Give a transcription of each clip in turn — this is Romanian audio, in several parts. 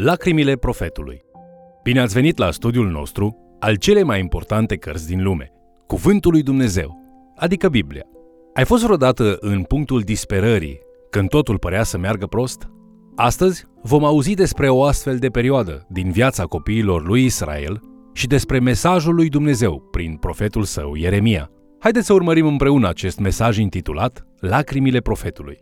Lacrimile profetului. Bine ați venit la studiul nostru al cele mai importante cărți din lume, Cuvântul lui Dumnezeu, adică Biblia. Ai fost vreodată în punctul disperării, când totul părea să meargă prost? Astăzi vom auzi despre o astfel de perioadă din viața copiilor lui Israel și despre mesajul lui Dumnezeu prin profetul său Ieremia. Haideți să urmărim împreună acest mesaj intitulat Lacrimile profetului.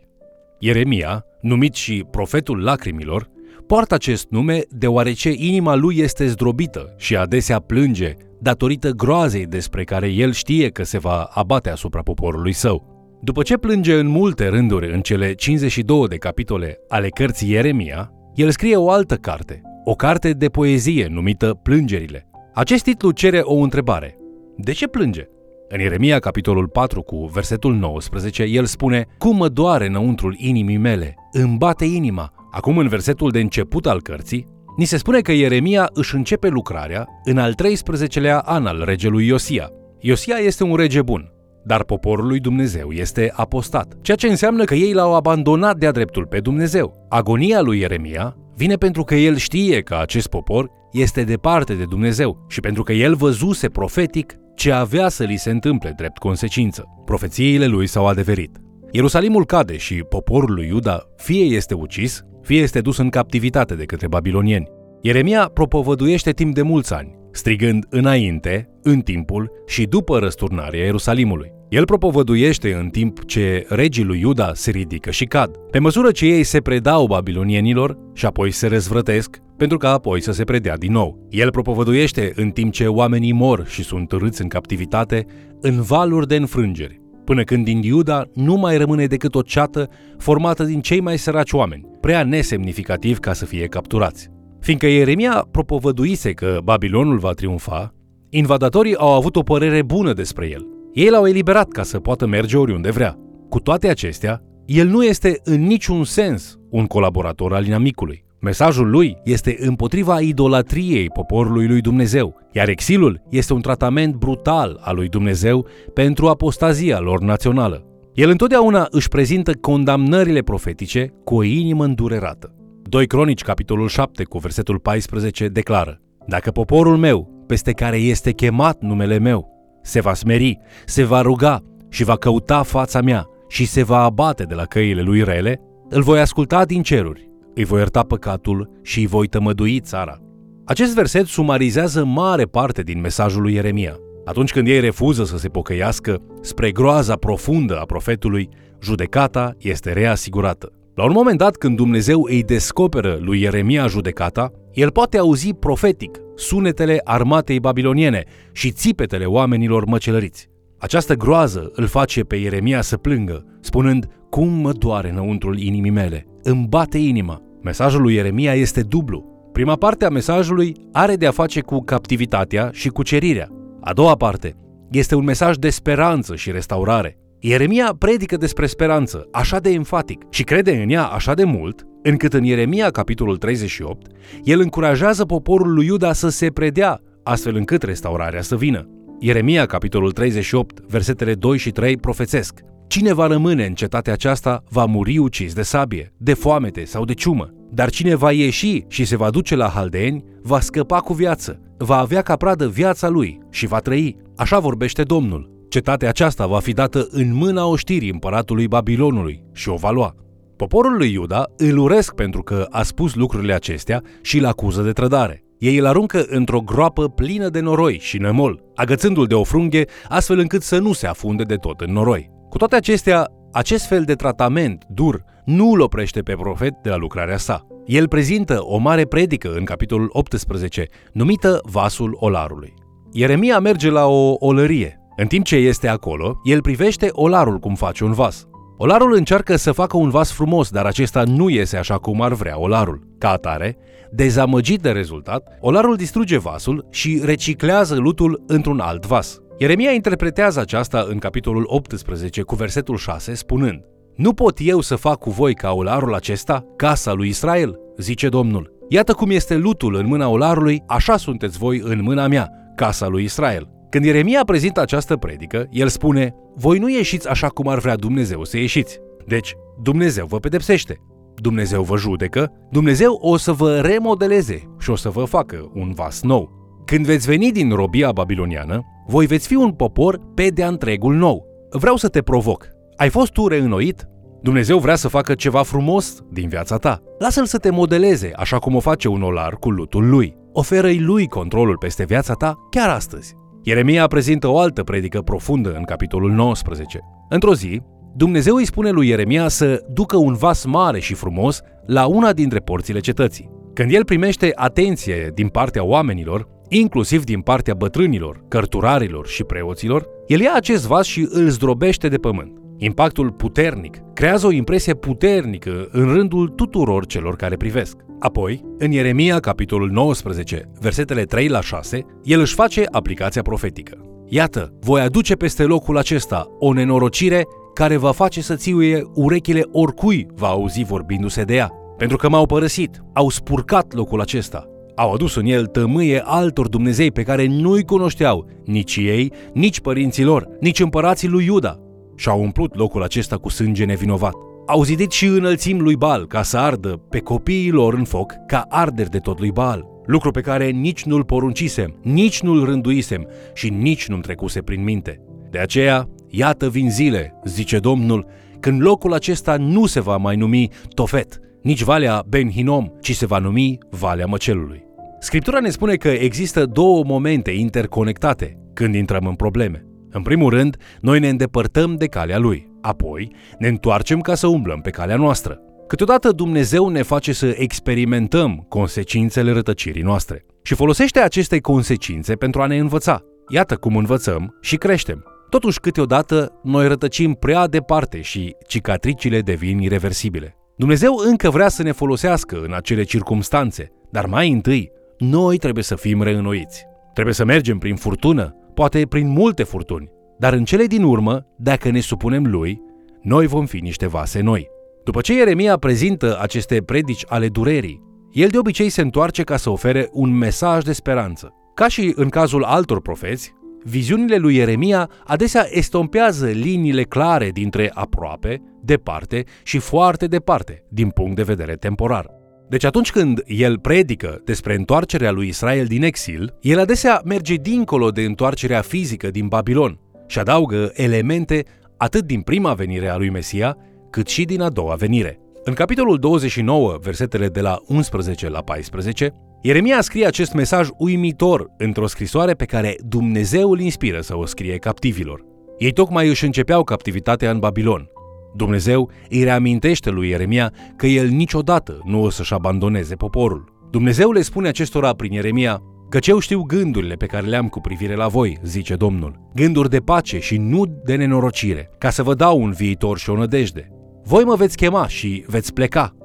Ieremia, numit și profetul lacrimilor, Poartă acest nume deoarece inima lui este zdrobită și adesea plânge datorită groazei despre care el știe că se va abate asupra poporului său. După ce plânge în multe rânduri în cele 52 de capitole ale cărții Ieremia, el scrie o altă carte, o carte de poezie numită Plângerile. Acest titlu cere o întrebare. De ce plânge? În Ieremia, capitolul 4, cu versetul 19, el spune Cum mă doare înăuntrul inimii mele, îmi bate inima, Acum, în versetul de început al cărții, ni se spune că Ieremia își începe lucrarea în al 13-lea an al regelui Iosia. Iosia este un rege bun, dar poporul lui Dumnezeu este apostat, ceea ce înseamnă că ei l-au abandonat de-a dreptul pe Dumnezeu. Agonia lui Ieremia vine pentru că el știe că acest popor este departe de Dumnezeu și pentru că el văzuse profetic ce avea să li se întâmple drept consecință. Profețiile lui s-au adeverit. Ierusalimul cade și poporul lui Iuda fie este ucis, fie este dus în captivitate de către babilonieni. Ieremia propovăduiește timp de mulți ani, strigând înainte, în timpul și după răsturnarea Ierusalimului. El propovăduiește în timp ce regii lui Iuda se ridică și cad, pe măsură ce ei se predau babilonienilor și apoi se răzvrătesc, pentru ca apoi să se predea din nou. El propovăduiește în timp ce oamenii mor și sunt râți în captivitate, în valuri de înfrângeri, până când din Iuda nu mai rămâne decât o ceată formată din cei mai săraci oameni, prea nesemnificativ ca să fie capturați. Fiindcă Ieremia propovăduise că Babilonul va triumfa, invadatorii au avut o părere bună despre el. Ei l-au eliberat ca să poată merge oriunde vrea. Cu toate acestea, el nu este în niciun sens un colaborator al inamicului. Mesajul lui este împotriva idolatriei poporului lui Dumnezeu, iar exilul este un tratament brutal al lui Dumnezeu pentru apostazia lor națională. El întotdeauna își prezintă condamnările profetice cu o inimă îndurerată. 2 Cronici, capitolul 7, cu versetul 14, declară Dacă poporul meu, peste care este chemat numele meu, se va smeri, se va ruga și va căuta fața mea și se va abate de la căile lui rele, îl voi asculta din ceruri, îi voi ierta păcatul și îi voi tămădui țara. Acest verset sumarizează mare parte din mesajul lui Ieremia. Atunci când ei refuză să se pocăiască, spre groaza profundă a profetului, judecata este reasigurată. La un moment dat, când Dumnezeu îi descoperă lui Ieremia judecata, el poate auzi profetic sunetele armatei babiloniene și țipetele oamenilor măcelăriți. Această groază îl face pe Ieremia să plângă, spunând, cum mă doare înăuntrul inimii mele, îmi bate inima. Mesajul lui Ieremia este dublu. Prima parte a mesajului are de a face cu captivitatea și cucerirea. A doua parte este un mesaj de speranță și restaurare. Ieremia predică despre speranță așa de enfatic și crede în ea așa de mult, încât în Ieremia, capitolul 38, el încurajează poporul lui Iuda să se predea, astfel încât restaurarea să vină. Ieremia, capitolul 38, versetele 2 și 3 profețesc. Cine va rămâne în cetatea aceasta va muri ucis de sabie, de foamete sau de ciumă. Dar cine va ieși și se va duce la Haldeeni, va scăpa cu viață, va avea ca pradă viața lui și va trăi. Așa vorbește Domnul. Cetatea aceasta va fi dată în mâna oștirii împăratului Babilonului și o va lua. Poporul lui Iuda îl uresc pentru că a spus lucrurile acestea și îl acuză de trădare. Ei îl aruncă într-o groapă plină de noroi și nămol, agățându-l de o frunghe, astfel încât să nu se afunde de tot în noroi. Cu toate acestea, acest fel de tratament dur nu îl oprește pe profet de la lucrarea sa. El prezintă o mare predică în capitolul 18, numită Vasul Olarului. Ieremia merge la o olărie. În timp ce este acolo, el privește olarul cum face un vas. Olarul încearcă să facă un vas frumos, dar acesta nu iese așa cum ar vrea olarul. Ca atare, dezamăgit de rezultat, olarul distruge vasul și reciclează lutul într-un alt vas. Ieremia interpretează aceasta în capitolul 18 cu versetul 6 spunând Nu pot eu să fac cu voi ca olarul acesta, casa lui Israel, zice Domnul. Iată cum este lutul în mâna olarului, așa sunteți voi în mâna mea, casa lui Israel. Când Ieremia prezintă această predică, el spune, voi nu ieșiți așa cum ar vrea Dumnezeu să ieșiți. Deci, Dumnezeu vă pedepsește. Dumnezeu vă judecă, Dumnezeu o să vă remodeleze și o să vă facă un vas nou. Când veți veni din robia babiloniană, voi veți fi un popor pe de-a întregul nou. Vreau să te provoc. Ai fost tu reînnoit? Dumnezeu vrea să facă ceva frumos din viața ta. Lasă-l să te modeleze, așa cum o face un olar cu lutul lui. Oferă-i lui controlul peste viața ta chiar astăzi. Ieremia prezintă o altă predică profundă în capitolul 19. Într-o zi, Dumnezeu îi spune lui Ieremia să ducă un vas mare și frumos la una dintre porțile cetății. Când el primește atenție din partea oamenilor, inclusiv din partea bătrânilor, cărturarilor și preoților, el ia acest vas și îl zdrobește de pământ. Impactul puternic creează o impresie puternică în rândul tuturor celor care privesc. Apoi, în Ieremia, capitolul 19, versetele 3 la 6, el își face aplicația profetică. Iată, voi aduce peste locul acesta o nenorocire care va face să țiuie urechile oricui va auzi vorbindu-se de ea. Pentru că m-au părăsit, au spurcat locul acesta, au adus în el tămâie altor Dumnezei pe care nu-i cunoșteau, nici ei, nici părinții lor, nici împărații lui Iuda, și au umplut locul acesta cu sânge nevinovat. Au zidit și înălțim lui Bal ca să ardă pe copiii lor în foc ca arderi de tot lui Bal, lucru pe care nici nu-l poruncisem, nici nu-l rânduisem și nici nu-mi trecuse prin minte. De aceea, iată vin zile, zice Domnul, când locul acesta nu se va mai numi Tofet, nici Valea Ben Hinom, ci se va numi Valea Măcelului. Scriptura ne spune că există două momente interconectate când intrăm în probleme. În primul rând, noi ne îndepărtăm de calea Lui, apoi ne întoarcem ca să umblăm pe calea noastră. Câteodată Dumnezeu ne face să experimentăm consecințele rătăcirii noastre și folosește aceste consecințe pentru a ne învăța. Iată cum învățăm și creștem. Totuși, câteodată, noi rătăcim prea departe și cicatricile devin irreversibile. Dumnezeu încă vrea să ne folosească în acele circumstanțe, dar mai întâi, noi trebuie să fim reînnoiți. Trebuie să mergem prin furtună, poate prin multe furtuni, dar în cele din urmă, dacă ne supunem lui, noi vom fi niște vase noi. După ce Ieremia prezintă aceste predici ale durerii, el de obicei se întoarce ca să ofere un mesaj de speranță. Ca și în cazul altor profeți, viziunile lui Ieremia adesea estompează liniile clare dintre aproape, departe și foarte departe, din punct de vedere temporar. Deci atunci când el predică despre întoarcerea lui Israel din exil, el adesea merge dincolo de întoarcerea fizică din Babilon și adaugă elemente atât din prima venire a lui Mesia, cât și din a doua venire. În capitolul 29, versetele de la 11 la 14, Ieremia scrie acest mesaj uimitor într-o scrisoare pe care Dumnezeu îl inspiră să o scrie captivilor. Ei tocmai își începeau captivitatea în Babilon Dumnezeu îi reamintește lui Ieremia că el niciodată nu o să-și abandoneze poporul. Dumnezeu le spune acestora prin Ieremia că eu știu gândurile pe care le-am cu privire la voi, zice Domnul, gânduri de pace și nu de nenorocire, ca să vă dau un viitor și o nădejde. Voi mă veți chema și veți pleca.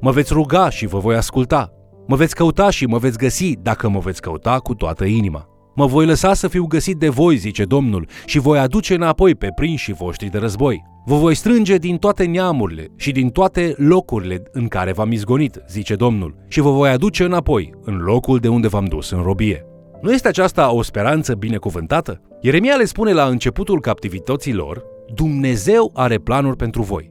Mă veți ruga și vă voi asculta. Mă veți căuta și mă veți găsi dacă mă veți căuta cu toată inima. Mă voi lăsa să fiu găsit de voi, zice Domnul, și voi aduce înapoi pe prinșii voștri de război. Vă voi strânge din toate neamurile și din toate locurile în care v-am izgonit, zice Domnul, și vă voi aduce înapoi, în locul de unde v-am dus în robie. Nu este aceasta o speranță binecuvântată? Ieremia le spune la începutul captivității lor, Dumnezeu are planuri pentru voi.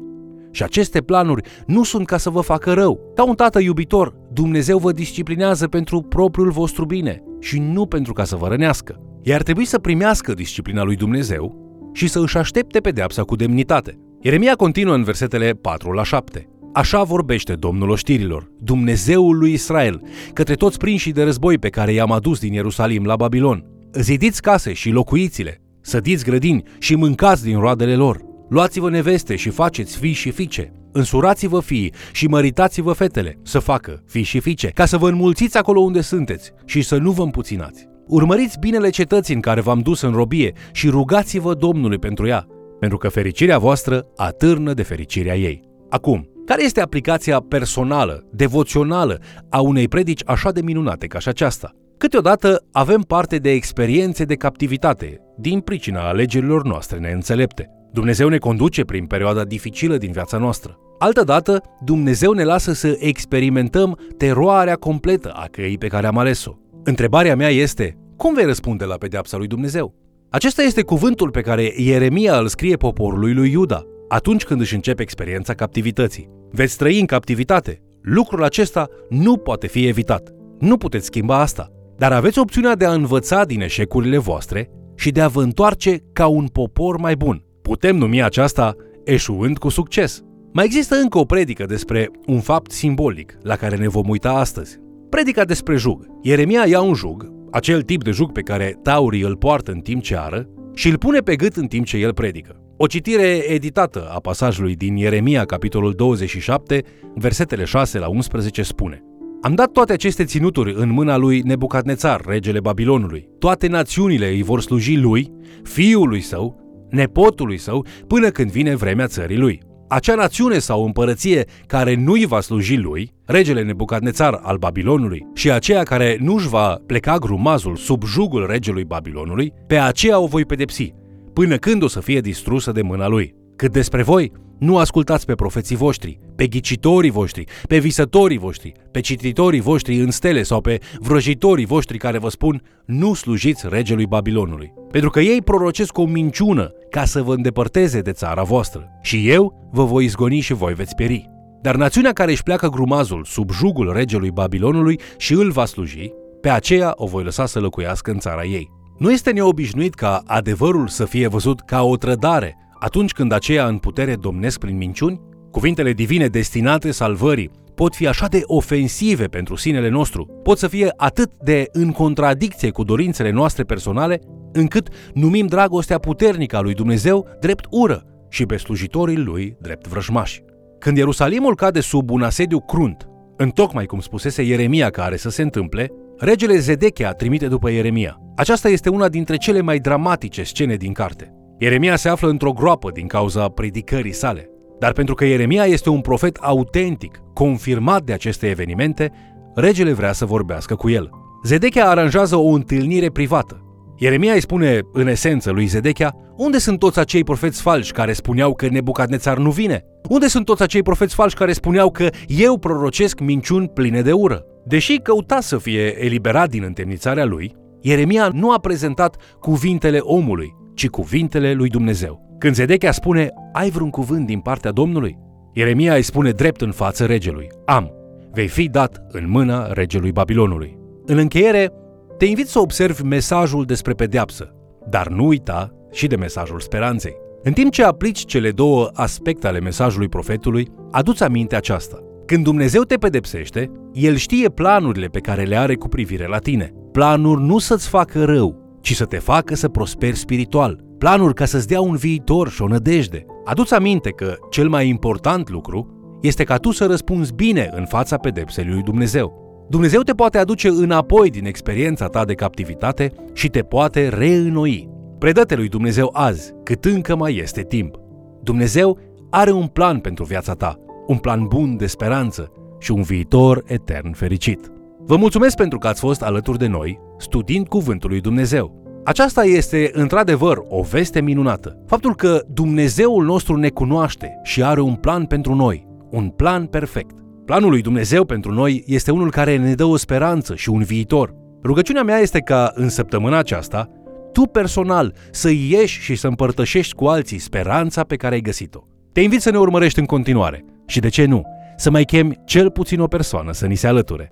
Și aceste planuri nu sunt ca să vă facă rău. Ca un tată iubitor, Dumnezeu vă disciplinează pentru propriul vostru bine și nu pentru ca să vă rănească. Iar trebui să primească disciplina lui Dumnezeu și să își aștepte pedeapsa cu demnitate. Ieremia continuă în versetele 4 la 7. Așa vorbește Domnul oștirilor, Dumnezeul lui Israel, către toți prinșii de război pe care i-am adus din Ierusalim la Babilon. Zidiți case și locuiți-le, sădiți grădini și mâncați din roadele lor. Luați-vă neveste și faceți fii și fiice. Însurați-vă fii și măritați-vă fetele, să facă fii și fiice, ca să vă înmulțiți acolo unde sunteți și să nu vă împuținați. Urmăriți binele cetății în care v-am dus în robie și rugați-vă Domnului pentru ea, pentru că fericirea voastră atârnă de fericirea ei. Acum, care este aplicația personală, devoțională a unei predici așa de minunate ca și aceasta? Câteodată avem parte de experiențe de captivitate din pricina alegerilor noastre neînțelepte. Dumnezeu ne conduce prin perioada dificilă din viața noastră. Altădată, Dumnezeu ne lasă să experimentăm teroarea completă a căii pe care am ales-o. Întrebarea mea este, cum vei răspunde la pedeapsa lui Dumnezeu? Acesta este cuvântul pe care Ieremia îl scrie poporului lui Iuda. atunci când își începe experiența captivității. Veți trăi în captivitate. Lucrul acesta nu poate fi evitat. Nu puteți schimba asta. Dar aveți opțiunea de a învăța din eșecurile voastre și de a vă întoarce ca un popor mai bun. Putem numi aceasta eșuând cu succes. Mai există încă o predică despre un fapt simbolic la care ne vom uita astăzi. Predica despre jug. Ieremia ia un jug, acel tip de jug pe care taurii îl poartă în timp ce ară, și îl pune pe gât în timp ce el predică. O citire editată a pasajului din Ieremia, capitolul 27, versetele 6 la 11 spune Am dat toate aceste ținuturi în mâna lui Nebucadnețar, regele Babilonului. Toate națiunile îi vor sluji lui, fiului său, nepotului său, până când vine vremea țării lui acea națiune sau împărăție care nu-i va sluji lui, regele Nebucadnețar al Babilonului, și aceea care nu-și va pleca grumazul sub jugul regelui Babilonului, pe aceea o voi pedepsi, până când o să fie distrusă de mâna lui. Cât despre voi, nu ascultați pe profeții voștri, pe ghicitorii voștri, pe visătorii voștri, pe cititorii voștri în stele sau pe vrăjitorii voștri care vă spun nu slujiți regelui Babilonului. Pentru că ei prorocesc o minciună ca să vă îndepărteze de țara voastră. Și eu vă voi izgoni și voi veți pieri. Dar națiunea care își pleacă grumazul sub jugul regelui Babilonului și îl va sluji, pe aceea o voi lăsa să locuiască în țara ei. Nu este neobișnuit ca adevărul să fie văzut ca o trădare atunci când aceia în putere domnesc prin minciuni? Cuvintele divine destinate salvării pot fi așa de ofensive pentru sinele nostru, pot să fie atât de în contradicție cu dorințele noastre personale, încât numim dragostea puternică a lui Dumnezeu drept ură și pe slujitorii lui drept vrăjmași. Când Ierusalimul cade sub un asediu crunt, întocmai cum spusese Ieremia că are să se întâmple, regele Zedechea trimite după Ieremia. Aceasta este una dintre cele mai dramatice scene din carte. Ieremia se află într-o groapă din cauza predicării sale. Dar pentru că Ieremia este un profet autentic, confirmat de aceste evenimente, regele vrea să vorbească cu el. Zedechea aranjează o întâlnire privată. Ieremia îi spune, în esență, lui Zedechea, unde sunt toți acei profeți falși care spuneau că Nebucadnețar nu vine? Unde sunt toți acei profeți falși care spuneau că eu prorocesc minciuni pline de ură? Deși căuta să fie eliberat din întemnițarea lui, Ieremia nu a prezentat cuvintele omului, ci cuvintele lui Dumnezeu. Când Zedechea spune, ai vreun cuvânt din partea Domnului? Ieremia îi spune drept în față regelui, am, vei fi dat în mâna regelui Babilonului. În încheiere, te invit să observi mesajul despre pedeapsă, dar nu uita și de mesajul speranței. În timp ce aplici cele două aspecte ale mesajului profetului, aduți aminte aceasta. Când Dumnezeu te pedepsește, El știe planurile pe care le are cu privire la tine. Planuri nu să-ți facă rău, ci să te facă să prosperi spiritual. Planuri ca să-ți dea un viitor și o nădejde. Aduți aminte că cel mai important lucru este ca tu să răspunzi bine în fața pedepsei lui Dumnezeu. Dumnezeu te poate aduce înapoi din experiența ta de captivitate și te poate reînnoi. Predă-te lui Dumnezeu azi, cât încă mai este timp. Dumnezeu are un plan pentru viața ta, un plan bun de speranță și un viitor etern fericit. Vă mulțumesc pentru că ați fost alături de noi, studiind Cuvântul lui Dumnezeu. Aceasta este, într-adevăr, o veste minunată. Faptul că Dumnezeul nostru ne cunoaște și are un plan pentru noi, un plan perfect. Planul lui Dumnezeu pentru noi este unul care ne dă o speranță și un viitor. Rugăciunea mea este ca, în săptămâna aceasta, tu personal să ieși și să împărtășești cu alții speranța pe care ai găsit-o. Te invit să ne urmărești în continuare și, de ce nu, să mai chemi cel puțin o persoană să ni se alăture.